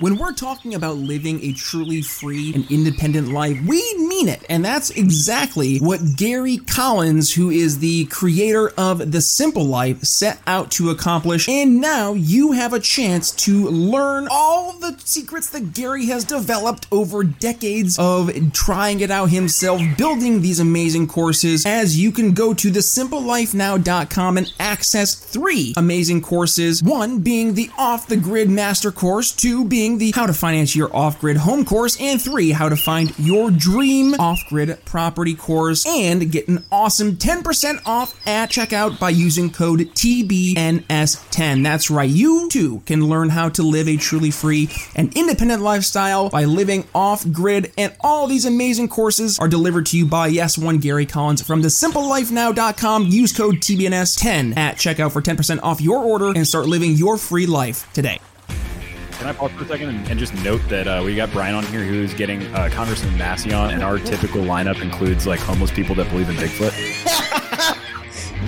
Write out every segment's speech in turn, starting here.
When we're talking about living a truly free and independent life, we mean it. And that's exactly what Gary Collins, who is the creator of The Simple Life, set out to accomplish. And now you have a chance to learn all the secrets that Gary has developed over decades of trying it out himself, building these amazing courses, as you can go to thesimplelifenow.com and access three amazing courses. One being the off the grid master course, two being the how to finance your off grid home course, and three, how to find your dream off grid property course, and get an awesome 10% off at checkout by using code TBNS10. That's right, you too can learn how to live a truly free and independent lifestyle by living off grid, and all these amazing courses are delivered to you by Yes One Gary Collins from the thesimplelifenow.com. Use code TBNS10 at checkout for 10% off your order and start living your free life today. Can I pause for a second and, and just note that uh, we got Brian on here who's getting uh, Congressman Massey on, and our typical lineup includes like homeless people that believe in Bigfoot.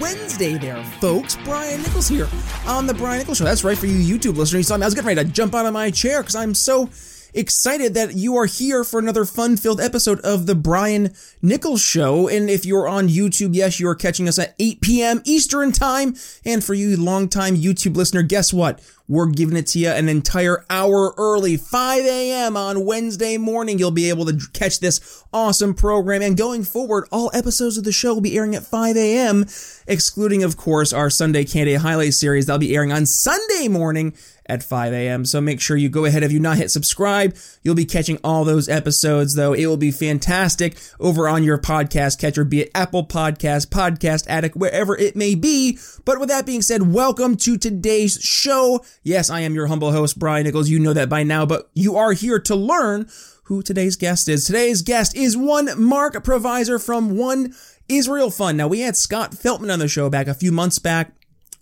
Wednesday there, folks. Brian Nichols here on the Brian Nichols Show. That's right for you YouTube listeners. You saw me. I was getting ready to jump out of my chair because I'm so excited that you are here for another fun-filled episode of the Brian Nichols Show. And if you're on YouTube, yes, you are catching us at 8 p.m. Eastern Time. And for you longtime YouTube listener, guess what? We're giving it to you an entire hour early, 5 a.m. on Wednesday morning. You'll be able to catch this awesome program. And going forward, all episodes of the show will be airing at 5 a.m., excluding, of course, our Sunday Candidate Highlight series. That'll be airing on Sunday morning at 5 a.m. So make sure you go ahead. If you not hit subscribe, you'll be catching all those episodes, though. It will be fantastic over on your podcast catcher, be it Apple Podcast, Podcast Addict, wherever it may be. But with that being said, welcome to today's show. Yes, I am your humble host, Brian Nichols. You know that by now, but you are here to learn who today's guest is. Today's guest is one Marc Provisor from One Israel Fund. Now, we had Scott Feldman on the show back a few months back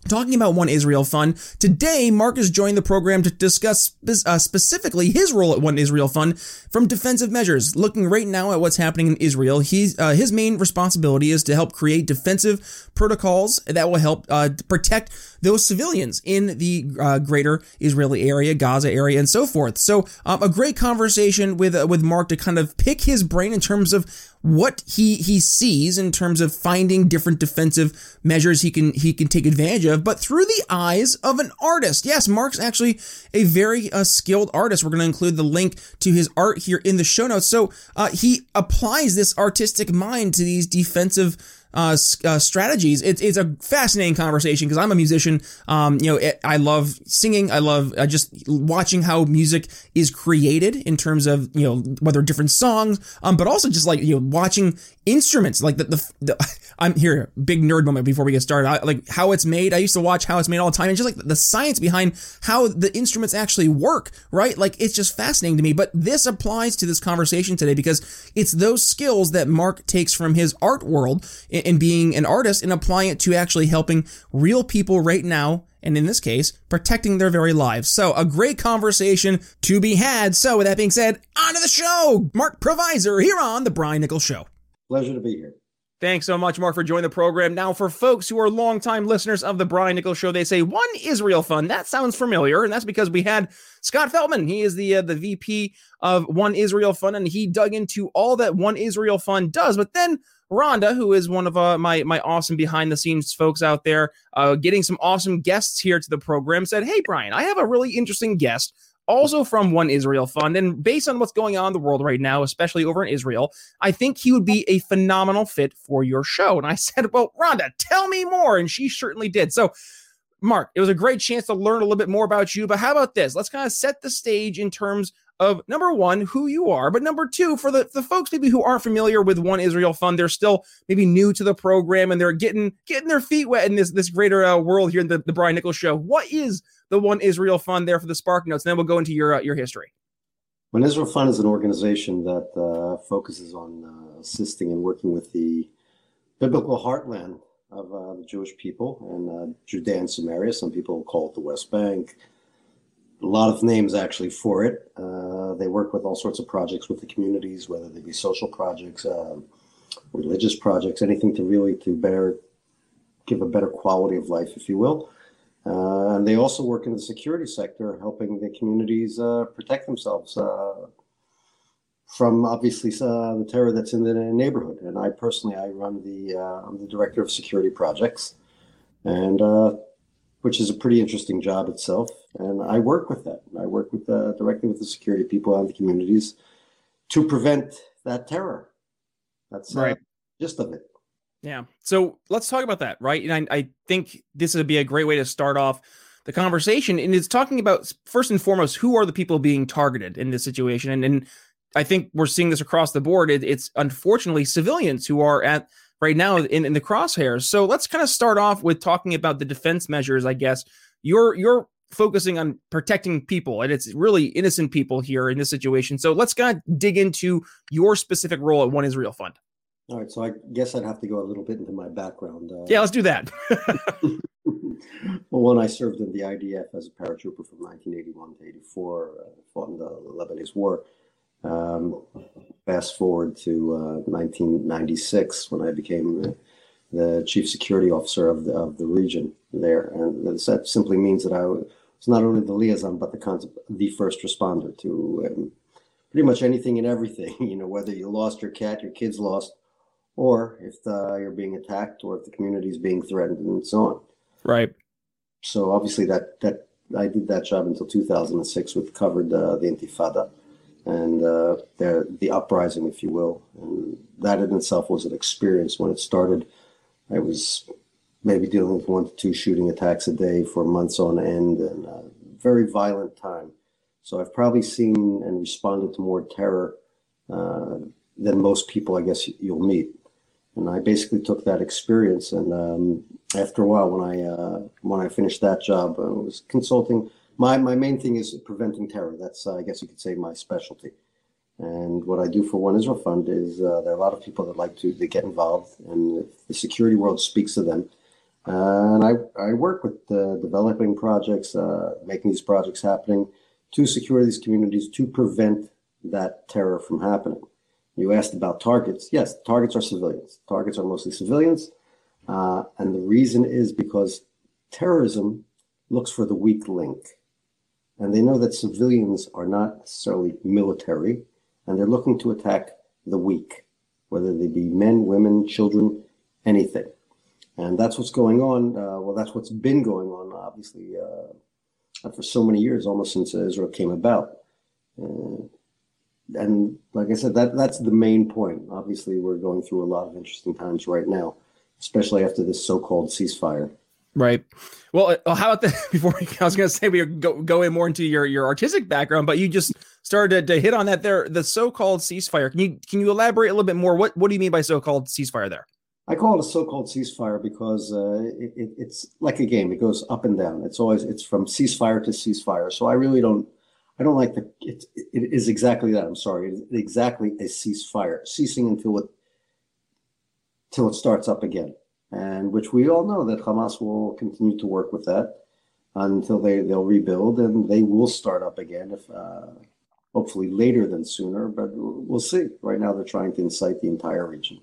Talking about One Israel Fund, today Mark has joined the program to discuss uh, specifically his role at One Israel Fund from defensive measures. Looking right now at what's happening in Israel, he's, uh, his main responsibility is to help create defensive protocols that will help uh, protect those civilians in the uh, greater Israeli area, Gaza area, and so forth. So, um, a great conversation with uh, with Mark to kind of pick his brain in terms of what he he sees in terms of finding different defensive measures he can he can take advantage of, but through the eyes of an artist. Yes, Mark's actually a very uh, skilled artist. We're going to include the link to his art here in the show notes. So uh, he applies this artistic mind to these defensive uh, uh, strategies. It's, it's a fascinating conversation because I'm a musician. Um, you know, it, I love singing. I love uh, just watching how music is created in terms of you know whether different songs, um, but also just like you know watching instruments like the, the, the I'm here big nerd moment before we get started. I, like how it's made. I used to watch how it's made all the time, and just like the science behind how the instruments actually work. Right, like it's just fascinating to me. But this applies to this conversation today because it's those skills that Mark takes from his art world and being an artist and applying it to actually helping real people right now and in this case, protecting their very lives. So, a great conversation to be had. So, with that being said, on to the show. Marc Provisor here on The Brian Nichols Show. Pleasure to be here. Thanks so much, Mark, for joining the program. Now, for folks who are longtime listeners of the Brian Nichols Show, they say One Israel Fund. That sounds familiar, and that's because we had Scott Feldman. He is the uh, the VP of One Israel Fund, and he dug into all that One Israel Fund does. But then Rhonda, who is one of uh, my my awesome behind the scenes folks out there, uh, getting some awesome guests here to the program, said, "Hey, Brian, I have a really interesting guest." Also from One Israel Fund, and based on what's going on in the world right now, especially over in Israel, I think he would be a phenomenal fit for your show. And I said, "Well, Rhonda, tell me more," and she certainly did. So, Mark, it was a great chance to learn a little bit more about you. But how about this? Let's kind of set the stage in terms of number one, who you are, but number two, for the, the folks maybe who aren't familiar with One Israel Fund, they're still maybe new to the program and they're getting getting their feet wet in this this greater uh, world here in the, the Brian Nichols show. What is the One Israel Fund there for the Spark Notes? And then we'll go into your uh, your history. One Israel Fund is an organization that uh, focuses on uh, assisting and working with the biblical heartland of uh, the Jewish people and uh, Judea and Samaria. Some people call it the West Bank. A lot of names actually for it. Uh, they work with all sorts of projects with the communities, whether they be social projects, religious projects, anything to really to better give a better quality of life, if you will. Uh, and they also work in the security sector, helping the communities uh, protect themselves uh, from obviously uh, the terror that's in the neighborhood. And I personally, I run the uh, I'm the director of security projects, and uh, which is a pretty interesting job itself. And I work with that. I work with directly with the security people and the communities to prevent that terror. That's right. Just of it. Yeah. So let's talk about that, right? And I, I think this would be a great way to start off the conversation. And it's talking about first and foremost who are the people being targeted in this situation. And, and I think we're seeing this across the board. It, it's unfortunately civilians who are at right now in, in the crosshairs. So let's kind of start off with talking about the defense measures, I guess. You're you're focusing on protecting people and it's really innocent people here in this situation. So let's kind of dig into your specific role at One Israel Fund. All right, so I guess I'd have to go a little bit into my background. Uh, yeah, let's do that. well, when I served in the IDF as a paratrooper from 1981 to 84, uh, fought in the Lebanese War. Um, fast forward to uh, 1996 when I became the, the, chief security officer of the, of the region there, and that simply means that I was not only the liaison but the concept, the first responder to um, pretty much anything and everything. You know, whether you lost your cat, your kids lost or if the, you're being attacked or if the community is being threatened and so on. Right. So obviously that that I did that job until 2006, which covered uh, the Intifada and uh, the the uprising, if you will, and that in itself was an experience. When it started, I was maybe dealing with one to two shooting attacks a day for months on end, and a very violent time. So I've probably seen and responded to more terror uh, than most people, I guess, you'll meet and I basically took that experience. And um, after a while, when I uh, when I finished that job, I was consulting. My my main thing is preventing terror. That's uh, I guess you could say my specialty. And what I do for One Israel Fund is uh, there are a lot of people that like to they get involved, and the security world speaks to them. and I, I work with uh, developing projects, uh, making these projects happening to secure these communities to prevent that terror from happening. You asked about targets. Yes, targets are civilians. Targets are mostly civilians. Uh, and the reason is because terrorism looks for the weak link. And they know that civilians are not necessarily military, and they're looking to attack the weak, whether they be men, women, children, anything. And that's what's going on. Uh, well, that's what's been going on, obviously, uh, for so many years, almost since Israel came about. Uh, and like I said, that that's the main point. Obviously, we're going through a lot of interesting times right now, especially after this so-called ceasefire. Right. Well, uh, how about that? Before I was going to say we go go in more into your your artistic background, but you just started to hit on that there. The so-called ceasefire. Can you can you elaborate a little bit more? What what do you mean by so-called ceasefire there? I call it a so-called ceasefire because uh, it, it, it's like a game. It goes up and down. It's always it's from ceasefire to ceasefire. So I really don't I don't like the. It, it is exactly that. I'm sorry. It is exactly a ceasefire, ceasing until it, till it starts up again, and which we all know that Hamas will continue to work with that until they they'll rebuild and they will start up again. If uh, hopefully later than sooner, but we'll see. Right now, they're trying to incite the entire region.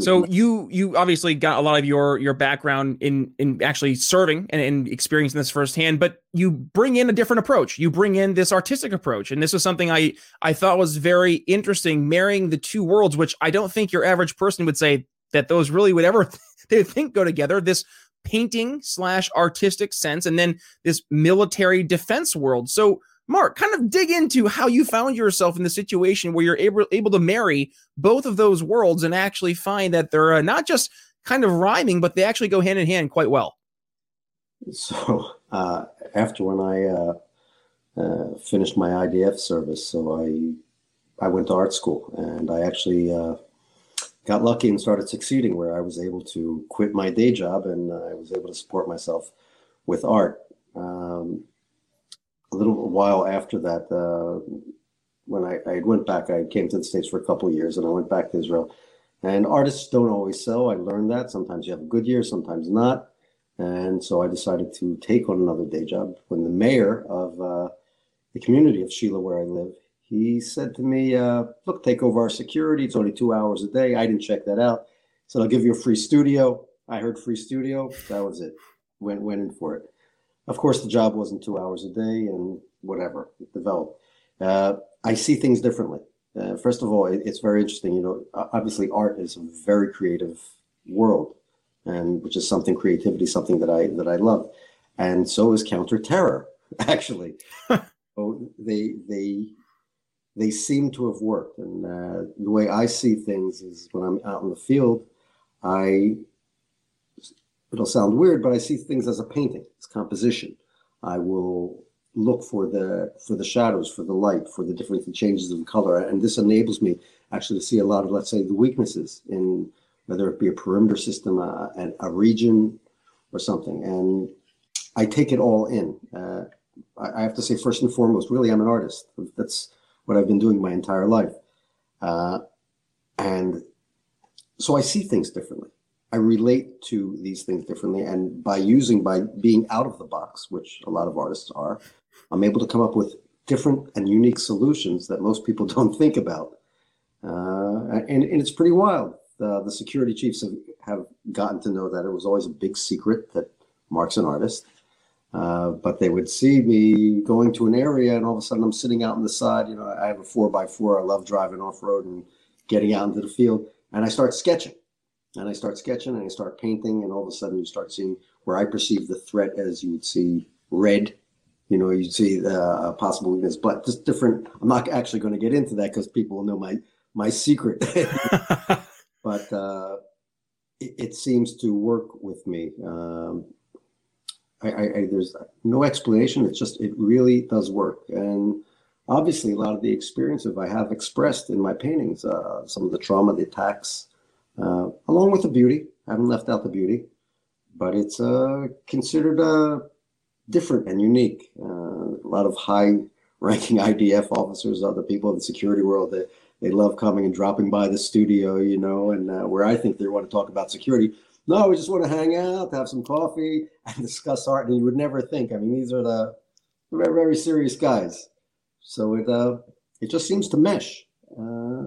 So mm-hmm. you you obviously got a lot of your your background in in actually serving and, and experiencing this firsthand, but you bring in a different approach. You bring in this artistic approach, and this was something I I thought was very interesting, marrying the two worlds, which I don't think your average person would say that those really would ever they think go together. This painting slash artistic sense, and then this military defense world. So Mark, kind of dig into how you found yourself in the situation where you're able, able to marry both of those worlds and actually find that they're uh, not just kind of rhyming, but they actually go hand in hand quite well. So uh, after when I uh, uh finished my IDF service, so I I went to art school and I actually uh, got lucky and started succeeding where I was able to quit my day job and I was able to support myself with art. Um, a little while after that, uh, when I, I went back, I came to the States for a couple of years and I went back to Israel. And artists don't always sell. I learned that. Sometimes you have a good year, sometimes not. And so I decided to take on another day job. When the mayor of uh, the community of Shiloh, where I live, he said to me, uh, Look, take over our security. It's only two hours a day. I didn't check that out. Said, I'll give you a free studio. I heard free studio. That was it. Went, went in for it. Of course, the job wasn't two hours a day and whatever, it developed. Uh, I see things differently. Uh, first of all, it, it's very interesting. You know, obviously, art is a very creative world, and which is something creativity, something that I that I love, and so is counter terror. Actually, so they they they seem to have worked, and uh, the way I see things is when I'm out in the field, I it'll sound weird, but I see things as a painting, as composition. I will look for the for the shadows, for the light, for the different changes in color, and this enables me actually to see a lot of, let's say, the weaknesses in whether it be a perimeter system, a, a region, or something. And I take it all in. Uh, I, have to say, first and foremost, really, I'm an artist. That's what I've been doing my entire life, uh, and so I see things differently. I relate to these things differently, and by using by being out of the box, which a lot of artists are, I'm able to come up with different and unique solutions that most people don't think about. Uh, and, and, it's pretty wild. the security chiefs have, have gotten to know that it was always a big secret that Mark's an artist. Uh, but they would see me going to an area, and all of a sudden I'm sitting out on the side. You know, I have a four by four. I love driving off road and getting out into the field, and I start sketching, and I start sketching, and I start painting, and all of a sudden you start seeing where I perceive the threat as you would see red you know, you see the uh, possible weakness, but just different. I'm not actually going to get into that because people will know my my secret. but uh, it, it, seems to work with me. Um, I, I, I, there's no explanation. It's just it really does work, and obviously a lot of the experience of I have expressed in my paintings, uh, some of the trauma, the attacks, uh, along with the beauty. I haven't left out the beauty, but it's uh, considered a different and unique. Uh, a lot of high ranking IDF officers, other people in the security world, they, they love coming and dropping by the studio, you know, and uh, where I think they want to talk about security. No, we just want to hang out, have some coffee, and discuss art. And you would never think. I mean, these are the very, very serious guys. So it uh, it just seems to mesh. Uh,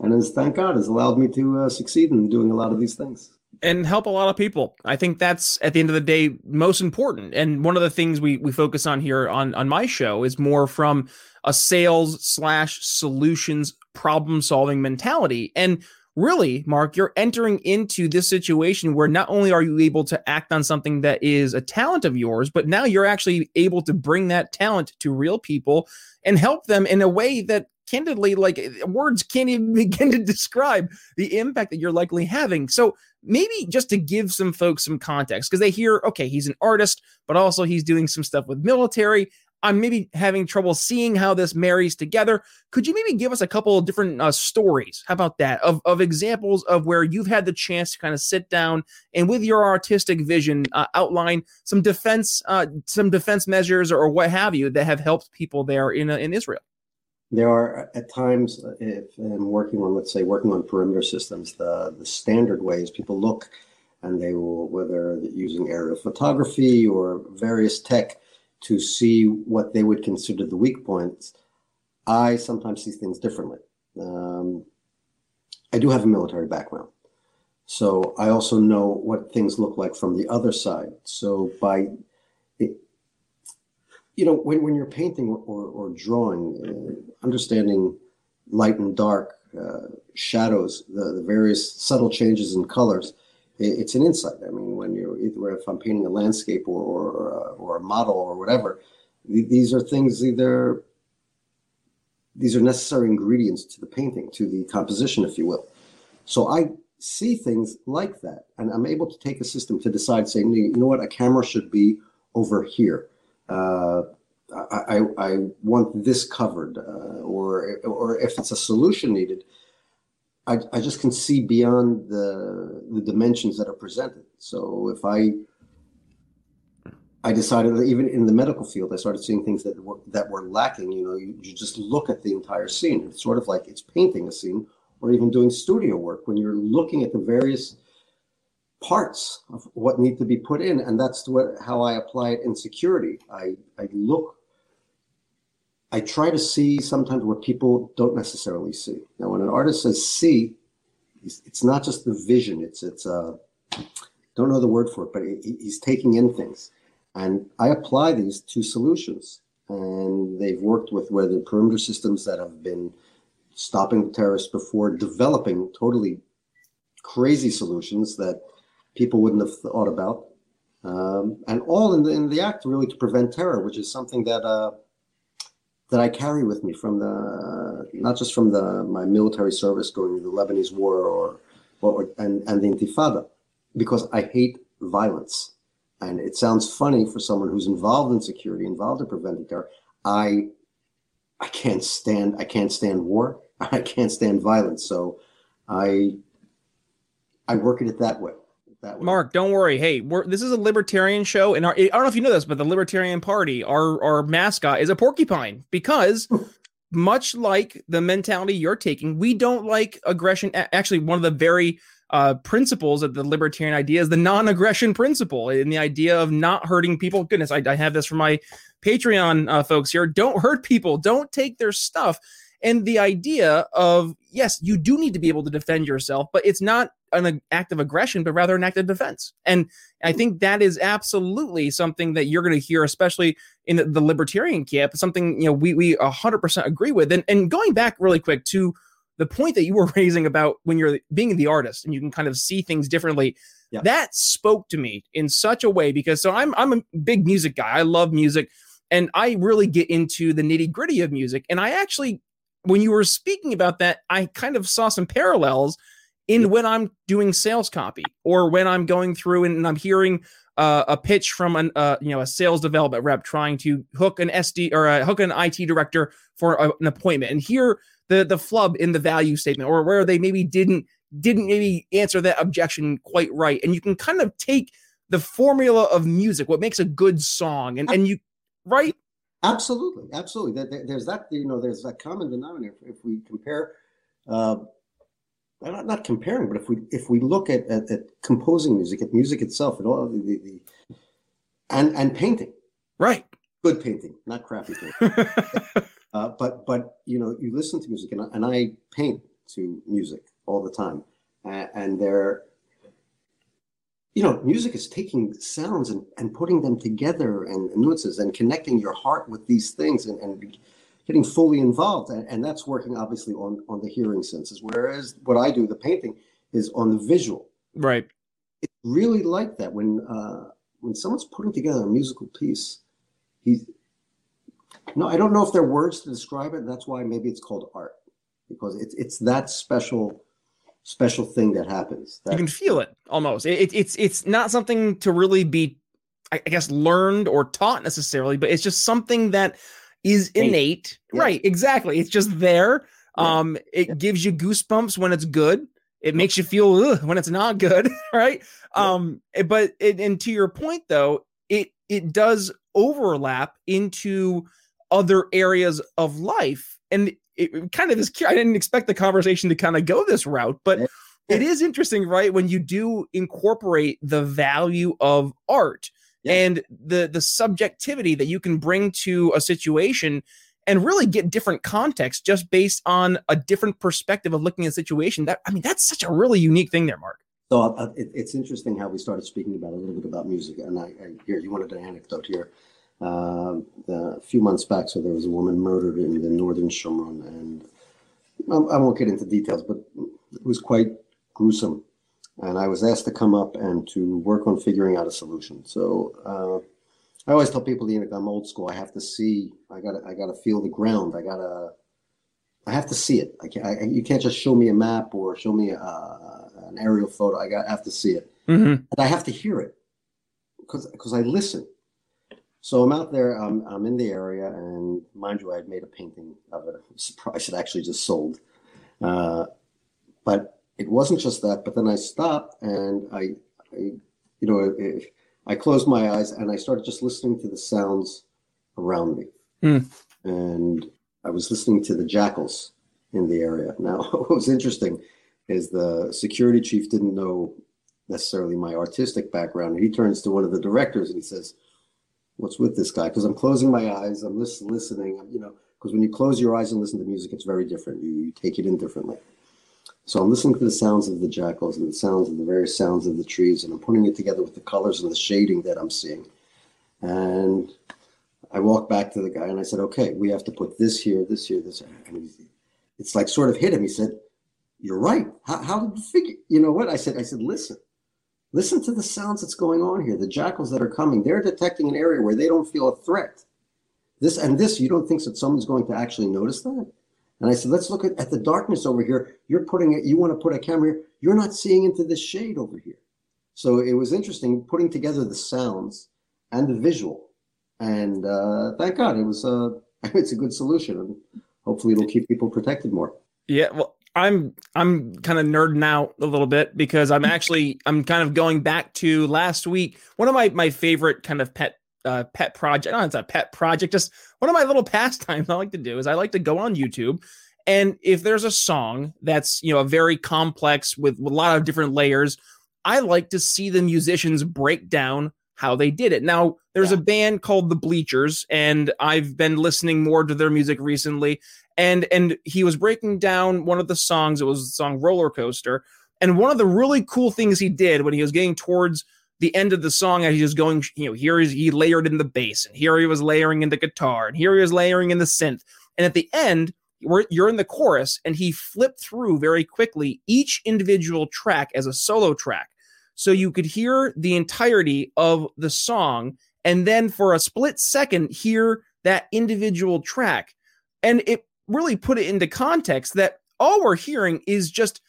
and as thank God has allowed me to uh, succeed in doing a lot of these things and help a lot of people. I think that's at the end of the day most important. And one of the things we we focus on here on on my show is more from a sales slash solutions problem solving mentality. And really, Mark, you're entering into this situation where not only are you able to act on something that is a talent of yours, but now you're actually able to bring that talent to real people and help them in a way that candidly, like words can't even begin to describe the impact that you're likely having. So maybe just to give some folks some context, because they hear, okay, he's an artist, but also he's doing some stuff with military. I'm maybe having trouble seeing how this marries together. Could you maybe give us a couple of different uh, stories? How about that? Of, of examples of where you've had the chance to kind of sit down and with your artistic vision uh, outline some defense, uh, some defense measures or what have you that have helped people there in uh, in Israel there are uh, at times uh, if I'm working on let's say working on perimeter systems the the standard ways people look and they will whether using aerial photography or various tech to see what they would consider the weak points i sometimes see things differently. Um, i do have a military background so i also know what things look like from the other side. So by you know, when, when you're painting or, or, or drawing, uh, understanding light and dark, uh, shadows, the, the various subtle changes in colors, it, it's an insight. I mean, when you're either if I'm painting a landscape or or, uh, or a model or whatever, th- these are things either these are necessary ingredients to the painting, to the composition, if you will. So I see things like that, and I'm able to take a system to decide, saying, you know what, a camera should be over here uh, I, I want this covered, uh, or or if it's a solution needed, I, I just can see beyond the the dimensions that are presented. So if I I decided that even in the medical field, I started seeing things that were that were lacking. You know, you, you just look at the entire scene. It's sort of like it's painting a scene, or even doing studio work when you're looking at the various parts of what need to be put in, and that's what how I apply it in security. I I look. I try to see sometimes what people don't necessarily see. Now, when an artist says "see," it's not just the vision. It's it's uh, don't know the word for it, but he's taking in things and I apply these to solutions. And they've worked with whether perimeter systems that have been stopping terrorists before developing totally crazy solutions that people wouldn't have thought about. Um, and all in the, in the act really to prevent terror, which is something that uh, that I carry with me from the not just from the my military service during the Lebanese war or, or and and the Intifada, because I hate violence and it sounds funny for someone who's involved in security, involved in preventing terror. I I can't stand I can't stand war. I can't stand violence. So I I work at it that way. That way. Mark, don't worry. Hey, we're this is a libertarian show, and our, I don't know if you know this, but the Libertarian Party, our our mascot is a porcupine because. much like the mentality you're taking, we don't like aggression. Actually, one of the very uh, principles of the libertarian idea is the non-aggression principle and the idea of not hurting people. Goodness, I, I have this for my Patreon uh, folks here. Don't hurt people. Don't take their stuff. And the idea of yes, you do need to be able to defend yourself, but it's not an act of aggression, but rather an act of defense. And I think that is absolutely something that you're going to hear, especially in the libertarian camp. Something you know we we 100% agree with. And and going back really quick to the point that you were raising about when you're being the artist and you can kind of see things differently yeah. that spoke to me in such a way because so I'm I'm a big music guy. I love music and I really get into the nitty gritty of music. And I actually, when you were speaking about that, I kind of saw some parallels in when I'm doing sales copy or when I'm going through and I'm hearing uh, a pitch from an uh, you know a sales development rep trying to hook an SD or uh, hook an IT director for a, an appointment. And hear the the flub in the value statement or where they maybe didn't didn't maybe answer that objection quite right. And you can kind of take the formula of music what makes a good song and and you right? Absolutely. Absolutely. There's that you know there's that common denominator. If we compare uh not, not comparing but if we if we look at, at, at composing music at music itself and all the, the, the and and painting. Right. Good painting not crappy painting. Uh, but but you know you listen to music and I, and I paint to music all the time, and, and they're you know music is taking sounds and, and putting them together and, and nuances and connecting your heart with these things and, and getting fully involved and, and that's working obviously on on the hearing senses whereas what i do the painting is on the visual right it's really like that when uh when someone's putting together a musical piece he's no, I don't know if there are words to describe it. That's why maybe it's called art because it's it's that special special thing that happens. That, you can feel it almost. It, it's it's not something to really be, I guess, learned or taught necessarily, but it's just something that is innate. Yeah. Right? Exactly. It's just there. Yeah. Um, it yeah. gives you goosebumps when it's good. It makes you feel when it's not good. Right? Um, but it, and to your point though, it it does overlap into other areas of life. And it kind of is, I didn't expect the conversation to kind of go this route, but it is interesting, right? When you do incorporate the value of art yeah. and the the subjectivity that you can bring to a situation and really get different context just based on a different perspective of looking at a situation. That I mean, that's such a really unique thing there, Mark. So uh, it, it's interesting how we started speaking about a little bit about music, and I, I here you wanted an anecdote here uh, a few months back. So there was a woman murdered in the northern Shomron, and I won't get into details, but it was quite gruesome. And I was asked to come up and to work on figuring out a solution. So uh, I always tell people, you know, I'm old school. I have to see. I got. I got to feel the ground. I got to. I have to see it. I can't, I, you can't just show me a map or show me a, an aerial photo. I got I have to see it, mm-hmm. and I have to hear it because because I listen. So I'm out there, I'm, I'm in the area, and mind you, I had made a painting of it. I'm surprised it actually just sold. Uh, but it wasn't just that, but then I stopped and I, I you know, I closed my eyes and I started just listening to the sounds around me. Mm. And I was listening to the jackals in the area. Now, what was interesting is the security chief didn't know necessarily my artistic background. He turns to one of the directors and he says, What's with this guy? Because I'm closing my eyes, I'm listen, listening, I'm, you know, because when you close your eyes and listen to music, it's very different. You, you take it in differently. So I'm listening to the sounds of the jackals and the sounds of the various sounds of the trees, and I'm putting it together with the colors and the shading that I'm seeing. And I walked back to the guy and I said, "Okay, we have to put this here, this here, this." Here. And it's like sort of hit him. He said, "You're right. How, how did you figure? You know what?" I said. I said, "Listen, listen to the sounds that's going on here. The jackals that are coming, they're detecting an area where they don't feel a threat. This and this, you don't think that someone's going to actually notice that?" And I said, let's look at, at the darkness over here. You're putting it, you want to put a camera here. You're not seeing into the shade over here. So it was interesting putting together the sounds and the visual. And uh, thank God it was uh, it's a good solution. And hopefully it'll keep people protected more. Yeah. Well, I'm I'm kind of nerding out a little bit because I'm actually I'm kind of going back to last week. One of my my favorite kind of pet uh, pet project. No, it's a pet project. Just one of my little pastimes I like to do is I like to go on YouTube, and if there's a song that's you know a very complex with, with a lot of different layers, I like to see the musicians break down how they did it. Now, there's yeah. a band called The Bleachers, and I've been listening more to their music recently. And and he was breaking down one of the songs. It was the song Roller Coaster. And one of the really cool things he did when he was getting towards the end of the song as he was going, you know, here he layered in the bass, and here he was layering in the guitar, and here he was layering in the synth. And at the end, you're in the chorus, and he flipped through very quickly each individual track as a solo track. So you could hear the entirety of the song, and then for a split second, hear that individual track. And it really put it into context that all we're hearing is just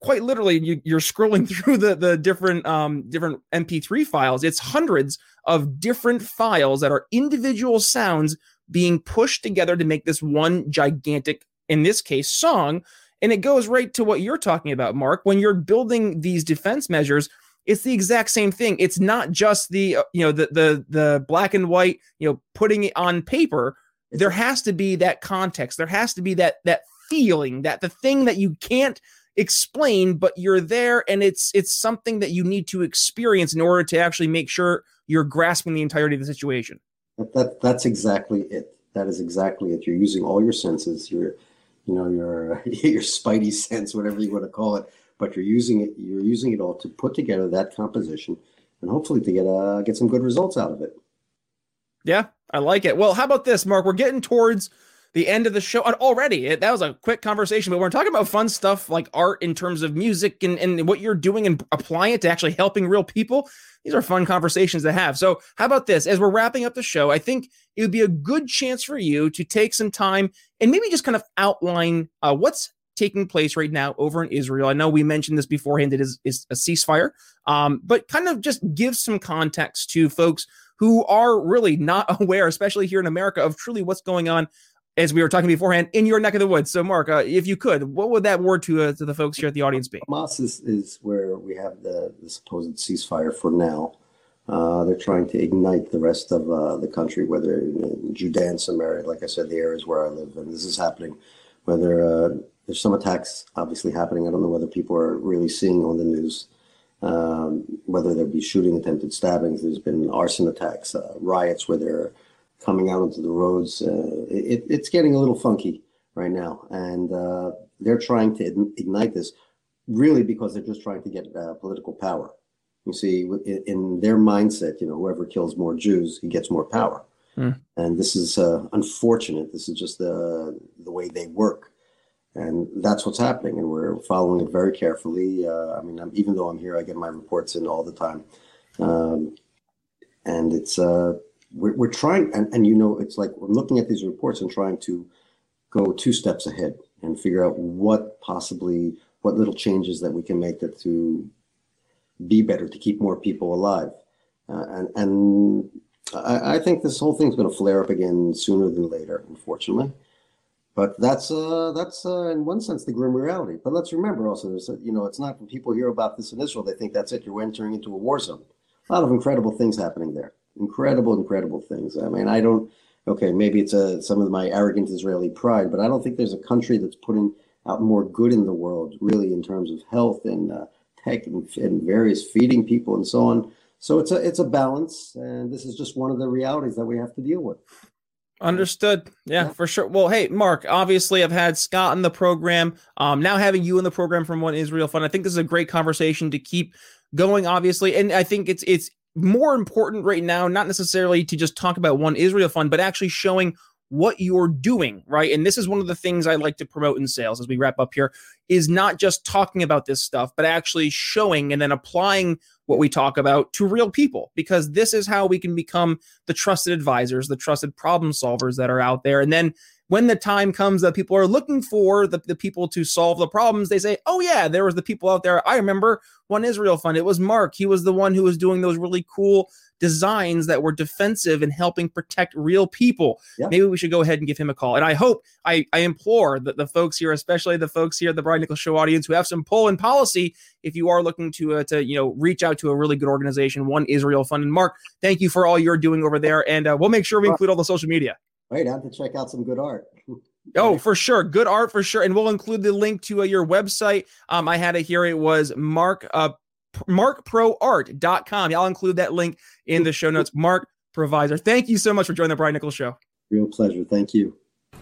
quite literally you, are scrolling through the the different um different mp3 files it's hundreds of different files that are individual sounds being pushed together to make this one gigantic in this case song. And it goes right to what you're talking about mark. When you're building these defense measures it's the exact same thing. It's not just the uh, you know the the the black and white you know putting it on paper. There has to be that context. There has to be that that feeling that the thing that you can't explain but you're there and it's it's something that you need to experience in order to actually make sure you're grasping the entirety of the situation. That, that that's exactly it. That is exactly it. You're using all your senses. Your you know your your spidey sense whatever you want to call it but you're using it you're using it all to put together that composition and hopefully to get uh get some good results out of it. Yeah i like it. Well how about this mark? We're getting towards the end of the show already. It, that was a quick conversation, but we're talking about fun stuff like art in terms of music and, and what you're doing and applying it to actually helping real people. These are fun conversations to have. So, how about this? As we're wrapping up the show, I think it would be a good chance for you to take some time and maybe just kind of outline uh, what's taking place right now over in Israel. I know we mentioned this beforehand, it is, is a ceasefire, um, but kind of just give some context to folks who are really not aware, especially here in America, of truly what's going on as we were talking beforehand, in your neck of the woods. So, Mark, uh, if you could, what would that word to uh, to the folks here at the audience be? Hamas is, is where we have the, the supposed ceasefire for now. Uh, they're trying to ignite the rest of uh, the country, whether in Judea and Samaria, like I said, the areas where I live, and this is happening. Whether uh, there's some attacks obviously happening, I don't know whether people are really seeing on the news. Um, whether there be shooting, attempted stabbings, there's been arson attacks, uh, riots where there coming out onto the roads. Uh, it, it's getting a little funky right now, and uh, they're trying to ignite this really because they're just trying to get uh, political power. You see, in, in, their mindset, you know, whoever kills more Jews, he gets more power. Mm. And this is uh, unfortunate. This is just the the way they work, and that's what's happening. And we're following it very carefully. Uh, I mean, I'm, even though I'm here, I get my reports in all the time, um, and it's uh, we're, we're trying, and, and you know, it's like we're looking at these reports and trying to go two steps ahead and figure out what possibly, what little changes that we can make that to be better, to keep more people alive. Uh, and and I, I, think this whole thing's going to flare up again sooner than later, unfortunately. But that's uh, that's uh, in one sense the grim reality. But let's remember also, you know, it's not when people hear about this in Israel, they think that's it. You're entering into a war zone. a lot of incredible things happening there. Incredible, incredible things. I mean, I don't. Okay, maybe it's a some of my arrogant Israeli pride, but I don't think there's a country that's putting out more good in the world, really, in terms of health and uh, tech and, and various feeding people and so on. So it's a it's a balance, and this is just one of the realities that we have to deal with. Understood. Yeah, yeah, for sure. Well, hey, Mark, obviously I've had Scott in the program. Um, now having you in the program from One Israel Fund, I think this is a great conversation to keep going, obviously. And I think it's it's more important right now, not necessarily to just talk about One Israel Fund, but actually showing what you're doing, right? And this is one of the things I like to promote in sales as we wrap up here is not just talking about this stuff, but actually showing and then applying what we talk about to real people because this is how we can become the trusted advisors, the trusted problem solvers that are out there. And then when the time comes that people are looking for the, the people to solve the problems, they say, Oh, yeah, there was the people out there. I remember one Israel Fund. It was Mark. He was the one who was doing those really cool designs that were defensive and helping protect real people. Yeah. Maybe we should go ahead and give him a call. And I hope, I, I implore that the folks here, especially the folks here at the Brian Nichols Show audience who have some pull and policy, if you are looking to, uh, to you know, reach out to a really good organization, One Israel Fund. And Mark, thank you for all you're doing over there. And uh, we'll make sure we include all the social media. Wait, I have to check out some good art. Oh, for sure. Good art for sure. And we'll include the link to uh, your website. Um, I had it here. It was Mark uh, marcproart.com. I'll include that link in the show notes. Marc Provisor. Thank you so much for joining the Brian Nichols Show. Real pleasure. Thank you.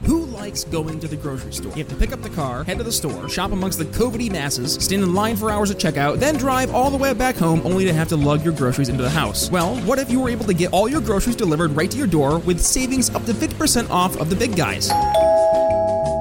Who likes going to the grocery store? You have to pick up the car, head to the store, shop amongst the COVIDy masses, stand in line for hours at checkout, then drive all the way back home only to have to lug your groceries into the house. Well, what if you were able to get all your groceries delivered right to your door with savings up to 50% off of the big guys?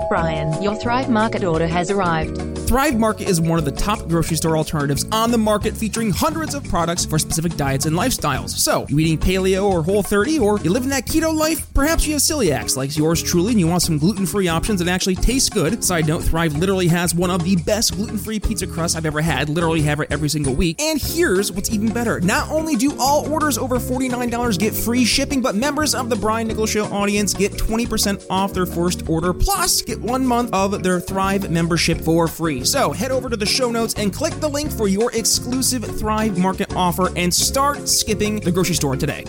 Brian, your Thrive Market order has arrived. Thrive Market is one of the top grocery store alternatives on the market, featuring hundreds of products for specific diets and lifestyles. So, you eating paleo or whole 30, or you live in that keto life? Perhaps you have celiacs like yours truly, and you want some gluten free options that actually taste good. Side note Thrive literally has one of the best gluten free pizza crusts I've ever had, literally have it every single week. And here's what's even better not only do all orders over $49 get free shipping, but members of the Brian Nichols Show audience get 20% off their first order, plus get one month of their Thrive membership for free. So head over to the show notes and click the link for your exclusive Thrive Market offer and start skipping the grocery store today.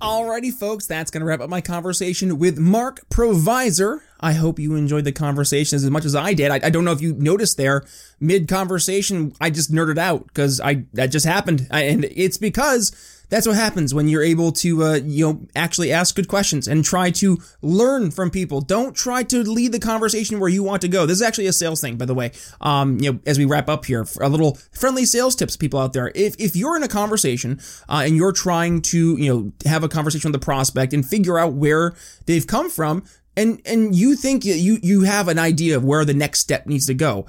Alrighty, folks, that's going to wrap up my conversation with Marc Provisor. I hope you enjoyed the conversation as much as I did. I, I don't know if you noticed there, mid conversation, I just nerded out because I that just happened, I, and it's because that's what happens when you're able to, uh, you know, actually ask good questions and try to learn from people. Don't try to lead the conversation where you want to go. This is actually a sales thing, by the way. Um, you know, as we wrap up here, a little friendly sales tips, people out there. If if you're in a conversation uh, and you're trying to, you know, have a conversation with the prospect and figure out where they've come from, and and you think you you have an idea of where the next step needs to go,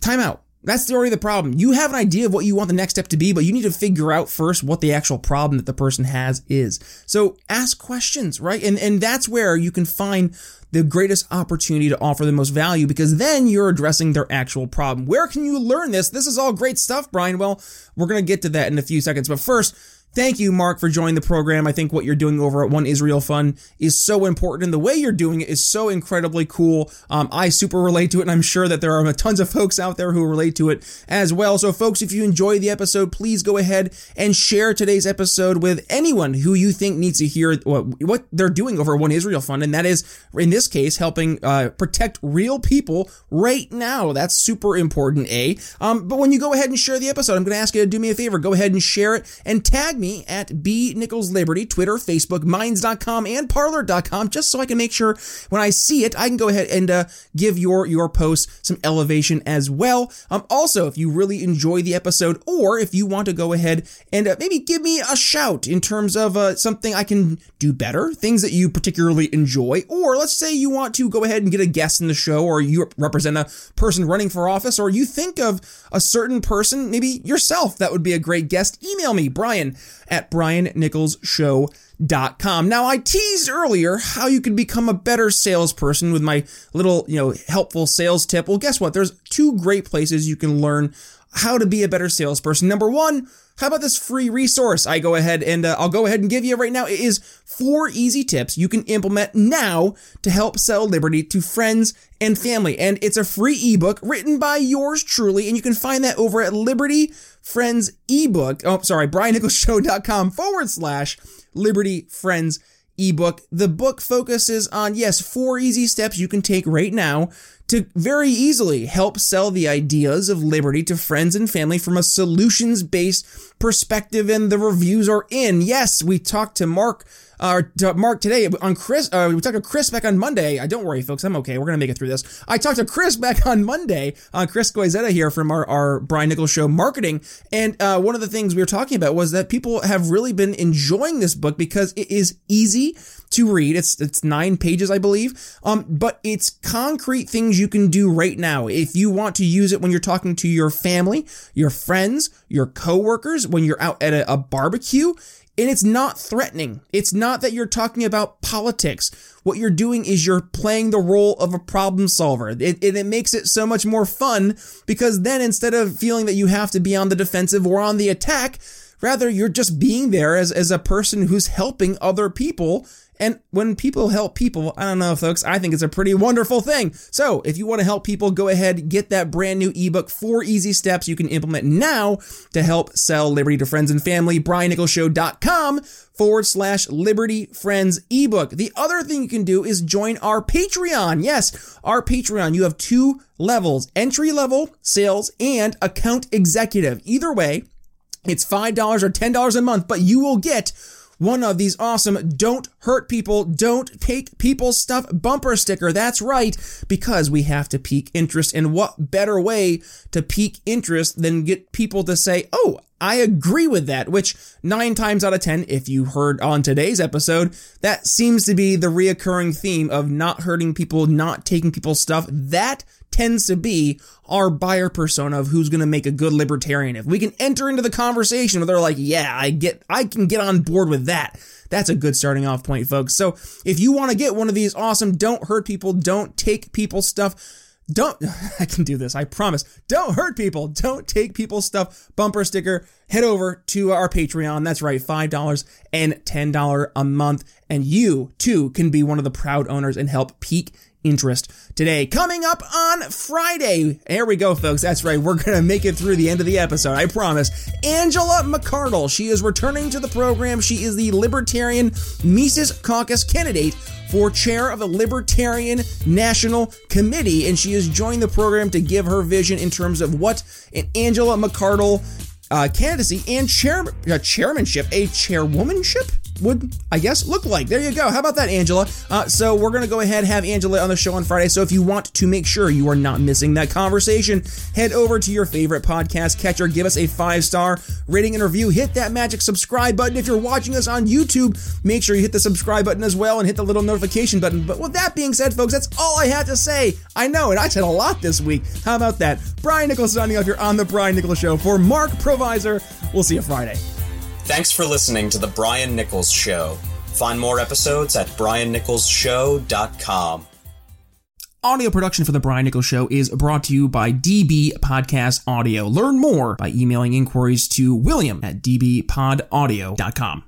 time out that's the already the problem. You have an idea of what you want the next step to be, but you need to figure out first what the actual problem that the person has is. So ask questions, right? And and that's where you can find the greatest opportunity to offer the most value because then you're addressing their actual problem. Where can you learn this? This is all great stuff, Brian. Well, we're going to get to that in a few seconds, but first, Thank you, Mark, for joining the program. I think what you're doing over at One Israel Fund is so important, and the way you're doing it is so incredibly cool. Um, I super relate to it, and I'm sure that there are tons of folks out there who relate to it as well. So, folks, if you enjoy the episode, please go ahead and share today's episode with anyone who you think needs to hear what, what they're doing over at One Israel Fund, and that is, in this case, helping uh, protect real people right now. That's super important, A. Um, but when you go ahead and share the episode, I'm going to ask you to do me a favor. Go ahead and share it and tag me at B Nichols Liberty, Twitter, Facebook, Minds.com, and Parler.com, just so I can make sure when I see it, I can go ahead and uh, give your your post some elevation as well. Um, also, if you really enjoy the episode, or if you want to go ahead and uh, maybe give me a shout in terms of uh, something I can do better, things that you particularly enjoy, or let's say you want to go ahead and get a guest in the show, or you represent a person running for office, or you think of a certain person, maybe yourself, that would be a great guest, email me, Brian at briannicholsshow.com. Now, I teased earlier how you could become a better salesperson with my little, you know, helpful sales tip. Well, guess what? There's two great places you can learn how to be a better salesperson. Number one, how about this free resource? I go ahead and uh, I'll go ahead and give you right now. It is four easy tips you can implement now to help sell Liberty to friends and family. And it's a free ebook written by yours truly. And you can find that over at Liberty Friends ebook. Oh, sorry, briannicholsshow.com forward slash Liberty Friends ebook. The book focuses on, yes, four easy steps you can take right now to very easily help sell the ideas of liberty to friends and family from a solutions based perspective. And the reviews are in. Yes, we talked to Mark uh, Mark today on Chris. Uh, we talked to Chris back on Monday. I don't worry, folks. I'm okay. We're gonna make it through this. I talked to Chris back on Monday. Uh, Chris Goizetta here from our, our Brian Nichols Show marketing. And uh, one of the things we were talking about was that people have really been enjoying this book because it is easy to read. It's it's nine pages, I believe. Um, but it's concrete things you can do right now if you want to use it when you're talking to your family, your friends, your coworkers, when you're out at a, a barbecue. And it's not threatening. It's not that you're talking about politics. What you're doing is you're playing the role of a problem solver. It, it, it, makes it so much more fun because then instead of feeling that you have to be on the defensive or on the attack, rather you're just being there as, as a person who's helping other people and when people help people, I don't know, folks, I think it's a pretty wonderful thing. So if you want to help people, go ahead, get that brand new ebook, Four Easy Steps you can implement now to help sell Liberty to friends and family. BrianNicholsShow.com forward slash Liberty Friends ebook. The other thing you can do is join our Patreon. Yes, our Patreon. You have two levels, entry level sales and account executive. Either way, it's $5 or $10 a month, but you will get one of these awesome Don't Hurt People, Don't Take People's Stuff bumper sticker. That's right, because we have to pique interest. And what better way to pique interest than get people to say, oh, I agree with that, which nine times out of 10, if you heard on today's episode, that seems to be the reoccurring theme of not hurting people, not taking people's stuff. That tends to be our buyer persona of who's going to make a good libertarian. If we can enter into the conversation where they're like, yeah, I get, I can get on board with that. That's a good starting off point, folks. So if you want to get one of these awesome, don't hurt people, don't take people's stuff, don't, I can do this, I promise. Don't hurt people, don't take people's stuff bumper sticker. Head over to our Patreon. That's right, $5 and $10 a month. And you too can be one of the proud owners and help pique interest today. Coming up on Friday. Here we go, folks. That's right. We're going to make it through the end of the episode. I promise. Angela McArdle. She is returning to the program. She is the Libertarian Mises Caucus candidate for chair of the Libertarian National Committee. And she has joined the program to give her vision in terms of what an Angela McArdle uh, candidacy and chair, uh, chairmanship, a chairwomanship would, I guess, look like. There you go. How about that, Angela? Uh, so we're going to go ahead have Angela on the show on Friday. So if you want to make sure you are not missing that conversation, head over to your favorite podcast catcher, give us a five star rating and review, hit that magic subscribe button. If you're watching us on YouTube, make sure you hit the subscribe button as well and hit the little notification button. But with that being said, folks, that's all I have to say. I know, and I said a lot this week. How about that? Brian Nichols signing off here on the Brian Nichols Show for Marc Provisor. We'll see you Friday. Thanks for listening to The Brian Nichols Show. Find more episodes at briannicholsshow.com. Audio production for The Brian Nichols Show is brought to you by DB Podcast Audio. Learn more by emailing inquiries to william at dbpodaudio.com.